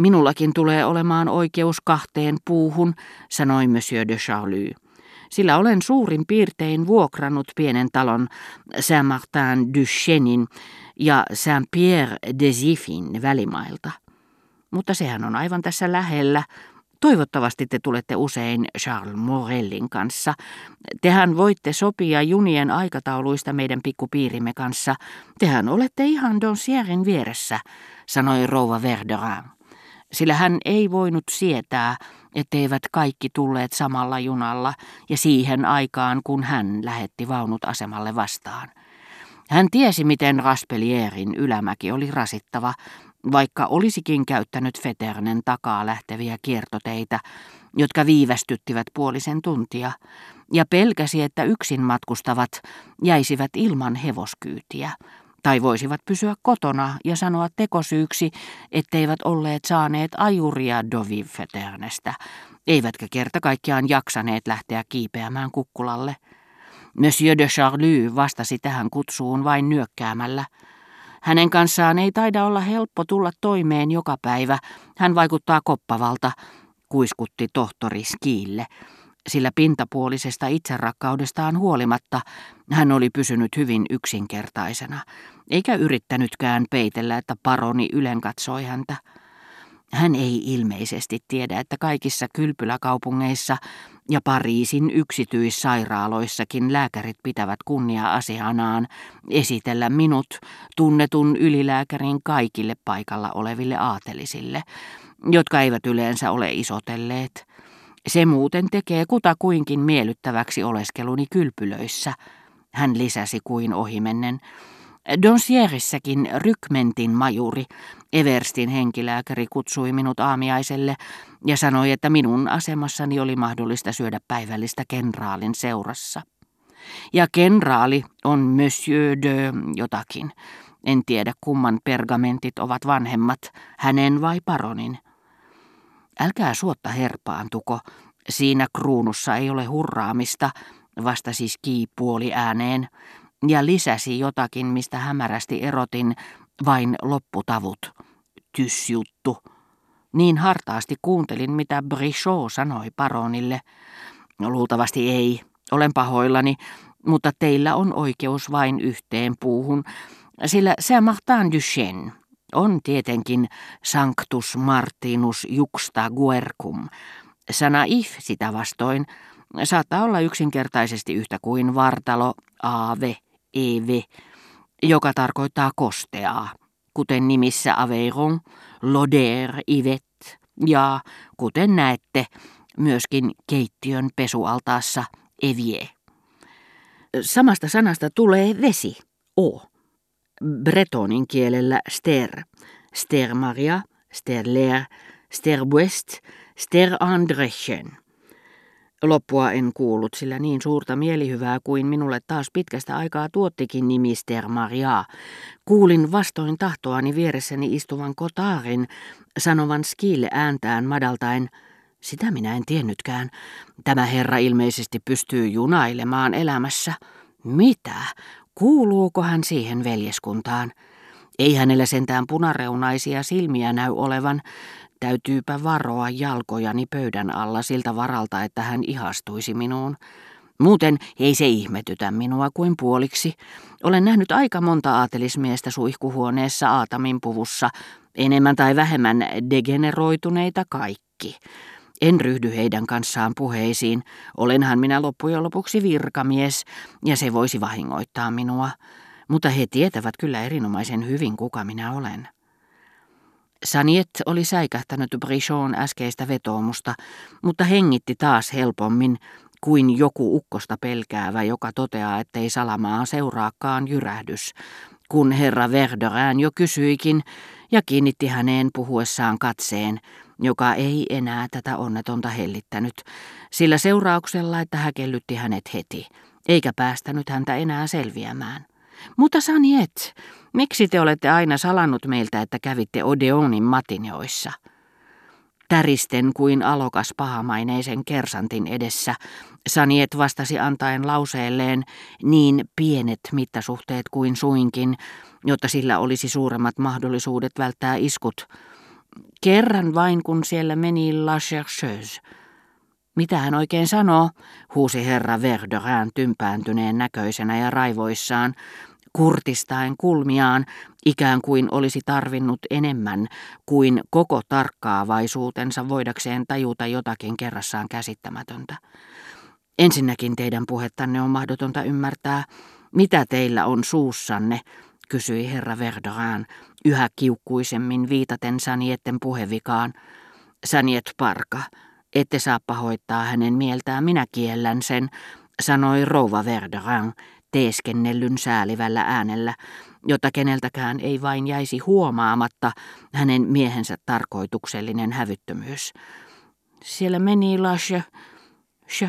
Minullakin tulee olemaan oikeus kahteen puuhun, sanoi Monsieur de Charlie. Sillä olen suurin piirtein vuokrannut pienen talon Saint-Martin du Chenin ja Saint-Pierre des Ifin välimailta. Mutta sehän on aivan tässä lähellä, Toivottavasti te tulette usein Charles Morellin kanssa. Tehän voitte sopia junien aikatauluista meidän pikkupiirimme kanssa. Tehän olette ihan Doncierin vieressä, sanoi rouva Verderin. Sillä hän ei voinut sietää, etteivät kaikki tulleet samalla junalla ja siihen aikaan, kun hän lähetti vaunut asemalle vastaan. Hän tiesi, miten Raspelierin ylämäki oli rasittava, vaikka olisikin käyttänyt Feternen takaa lähteviä kiertoteitä, jotka viivästyttivät puolisen tuntia, ja pelkäsi, että yksin matkustavat jäisivät ilman hevoskyytiä, tai voisivat pysyä kotona ja sanoa tekosyyksi, etteivät olleet saaneet ajuria Doviv Feternestä, eivätkä kerta kaikkiaan jaksaneet lähteä kiipeämään kukkulalle. Monsieur de Charlie vastasi tähän kutsuun vain nyökkäämällä – hänen kanssaan ei taida olla helppo tulla toimeen joka päivä. Hän vaikuttaa koppavalta, kuiskutti tohtori Skiille, sillä pintapuolisesta itserakkaudestaan huolimatta hän oli pysynyt hyvin yksinkertaisena, eikä yrittänytkään peitellä, että paroni ylen katsoi häntä. Hän ei ilmeisesti tiedä, että kaikissa kylpyläkaupungeissa ja Pariisin yksityissairaaloissakin lääkärit pitävät kunnia-asianaan esitellä minut tunnetun ylilääkärin kaikille paikalla oleville aatelisille, jotka eivät yleensä ole isotelleet. Se muuten tekee kutakuinkin miellyttäväksi oleskeluni kylpylöissä, hän lisäsi kuin ohimennen. Donsierissäkin rykmentin majuri, Everstin henkilääkäri, kutsui minut aamiaiselle ja sanoi, että minun asemassani oli mahdollista syödä päivällistä kenraalin seurassa. Ja kenraali on Monsieur de jotakin. En tiedä kumman pergamentit ovat vanhemmat, hänen vai paronin. Älkää suotta herpaantuko, siinä kruunussa ei ole hurraamista, vastasi Ski puoli ääneen ja lisäsi jotakin, mistä hämärästi erotin vain lopputavut. Tysjuttu. Niin hartaasti kuuntelin, mitä Brichot sanoi paronille. No, luultavasti ei. Olen pahoillani, mutta teillä on oikeus vain yhteen puuhun, sillä Saint-Martin du on tietenkin Sanctus Martinus juxta guercum. Sana if sitä vastoin saattaa olla yksinkertaisesti yhtä kuin vartalo, aave, eve, joka tarkoittaa kosteaa, kuten nimissä Aveyron, Loder, Ivet ja, kuten näette, myöskin keittiön pesualtaassa Evie. Samasta sanasta tulee vesi, o. Bretonin kielellä ster, ster Maria, ster Ler, ster West, ster Andrechen. Loppua en kuullut, sillä niin suurta mielihyvää kuin minulle taas pitkästä aikaa tuottikin nimister Maria. Kuulin vastoin tahtoani vieressäni istuvan kotaarin, sanovan skille ääntään madaltain, sitä minä en tiennytkään. Tämä herra ilmeisesti pystyy junailemaan elämässä. Mitä? Kuuluuko hän siihen veljeskuntaan? Ei hänellä sentään punareunaisia silmiä näy olevan, Täytyypä varoa jalkojani pöydän alla siltä varalta, että hän ihastuisi minuun. Muuten ei se ihmetytä minua kuin puoliksi. Olen nähnyt aika monta aatelismiestä suihkuhuoneessa Aatamin puvussa, enemmän tai vähemmän degeneroituneita kaikki. En ryhdy heidän kanssaan puheisiin. Olenhan minä loppujen lopuksi virkamies, ja se voisi vahingoittaa minua. Mutta he tietävät kyllä erinomaisen hyvin, kuka minä olen. Saniet oli säikähtänyt Brichon äskeistä vetoomusta, mutta hengitti taas helpommin kuin joku ukkosta pelkäävä, joka toteaa, ettei salamaa seuraakaan jyrähdys, kun herra Verderään jo kysyikin ja kiinnitti häneen puhuessaan katseen, joka ei enää tätä onnetonta hellittänyt, sillä seurauksella, että häkellytti hänet heti, eikä päästänyt häntä enää selviämään. Mutta Saniet, miksi te olette aina salannut meiltä, että kävitte Odeonin matineoissa? Täristen kuin alokas pahamaineisen kersantin edessä, Saniet vastasi antaen lauseelleen niin pienet mittasuhteet kuin suinkin, jotta sillä olisi suuremmat mahdollisuudet välttää iskut. Kerran vain, kun siellä meni La Chercheuse. Mitä hän oikein sanoo, huusi herra Verderin tympääntyneen näköisenä ja raivoissaan, kurtistaen kulmiaan, ikään kuin olisi tarvinnut enemmän kuin koko tarkkaavaisuutensa voidakseen tajuta jotakin kerrassaan käsittämätöntä. Ensinnäkin teidän puhettanne on mahdotonta ymmärtää, mitä teillä on suussanne, kysyi herra Verderin yhä kiukkuisemmin viitaten Sanietten puhevikaan. Saniet parka, ette saa pahoittaa hänen mieltään, minä kiellän sen, sanoi rouva Verderin teeskennellyn säälivällä äänellä, jotta keneltäkään ei vain jäisi huomaamatta hänen miehensä tarkoituksellinen hävyttömyys. Siellä meni Lashe. Shö.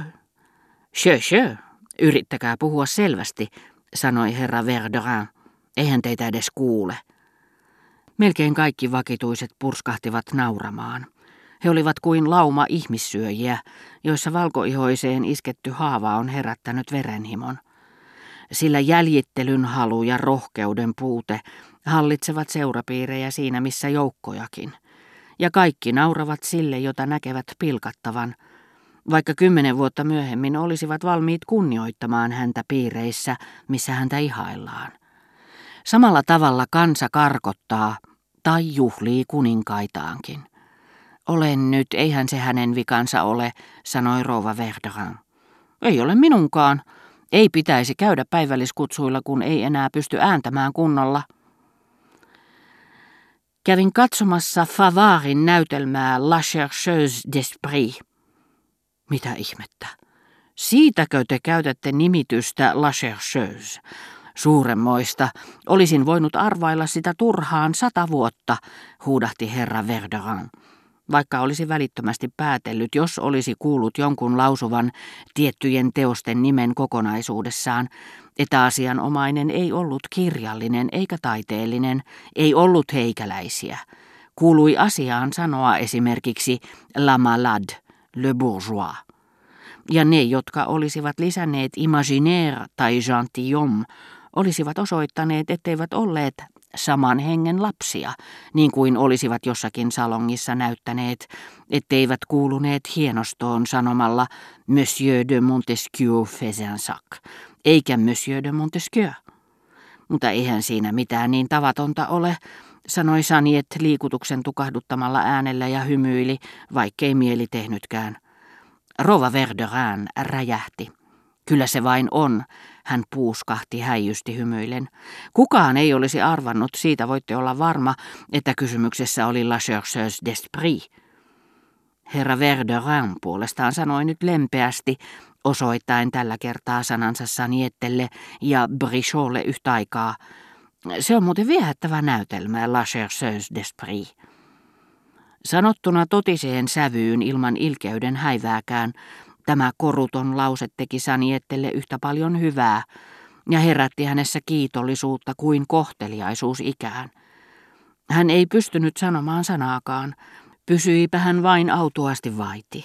Shö, shö. Yrittäkää puhua selvästi, sanoi herra Verderin. Eihän teitä edes kuule. Melkein kaikki vakituiset purskahtivat nauramaan. He olivat kuin lauma ihmissyöjiä, joissa valkoihoiseen isketty haava on herättänyt verenhimon. Sillä jäljittelyn halu ja rohkeuden puute hallitsevat seurapiirejä siinä missä joukkojakin. Ja kaikki nauravat sille, jota näkevät pilkattavan, vaikka kymmenen vuotta myöhemmin olisivat valmiit kunnioittamaan häntä piireissä, missä häntä ihaillaan. Samalla tavalla kansa karkottaa tai juhlii kuninkaitaankin. Olen nyt, eihän se hänen vikansa ole, sanoi rouva Verderin. Ei ole minunkaan. Ei pitäisi käydä päivälliskutsuilla, kun ei enää pysty ääntämään kunnolla. Kävin katsomassa Favarin näytelmää La Chercheuse d'Esprit. Mitä ihmettä? Siitäkö te käytätte nimitystä La Chercheuse? Suuremmoista. Olisin voinut arvailla sitä turhaan sata vuotta, huudahti herra Verderin. Vaikka olisi välittömästi päätellyt, jos olisi kuullut jonkun lausuvan tiettyjen teosten nimen kokonaisuudessaan, että asianomainen ei ollut kirjallinen eikä taiteellinen, ei ollut heikäläisiä. Kuului asiaan sanoa esimerkiksi La Malade, Le Bourgeois. Ja ne, jotka olisivat lisänneet imaginaire tai gentilhomme, olisivat osoittaneet, etteivät olleet saman hengen lapsia, niin kuin olisivat jossakin salongissa näyttäneet, etteivät kuuluneet hienostoon sanomalla Monsieur de Montesquieu Fezensac, eikä Monsieur de Montesquieu. Mutta eihän siinä mitään niin tavatonta ole, sanoi Saniet liikutuksen tukahduttamalla äänellä ja hymyili, vaikkei mieli tehnytkään. Rova Verderin räjähti. Kyllä se vain on, hän puuskahti häijysti hymyillen. Kukaan ei olisi arvannut, siitä voitte olla varma, että kysymyksessä oli La Chercheuse d'Esprit. Herra Verderin puolestaan sanoi nyt lempeästi, osoittaen tällä kertaa sanansa Saniettelle ja Bricholle yhtä aikaa. Se on muuten viehättävä näytelmä, La Chercheuse d'Esprit. Sanottuna totiseen sävyyn ilman ilkeyden häivääkään, Tämä koruton lause teki Saniettelle yhtä paljon hyvää ja herätti hänessä kiitollisuutta kuin kohteliaisuus ikään. Hän ei pystynyt sanomaan sanaakaan, pysyipä hän vain autuasti vaiti.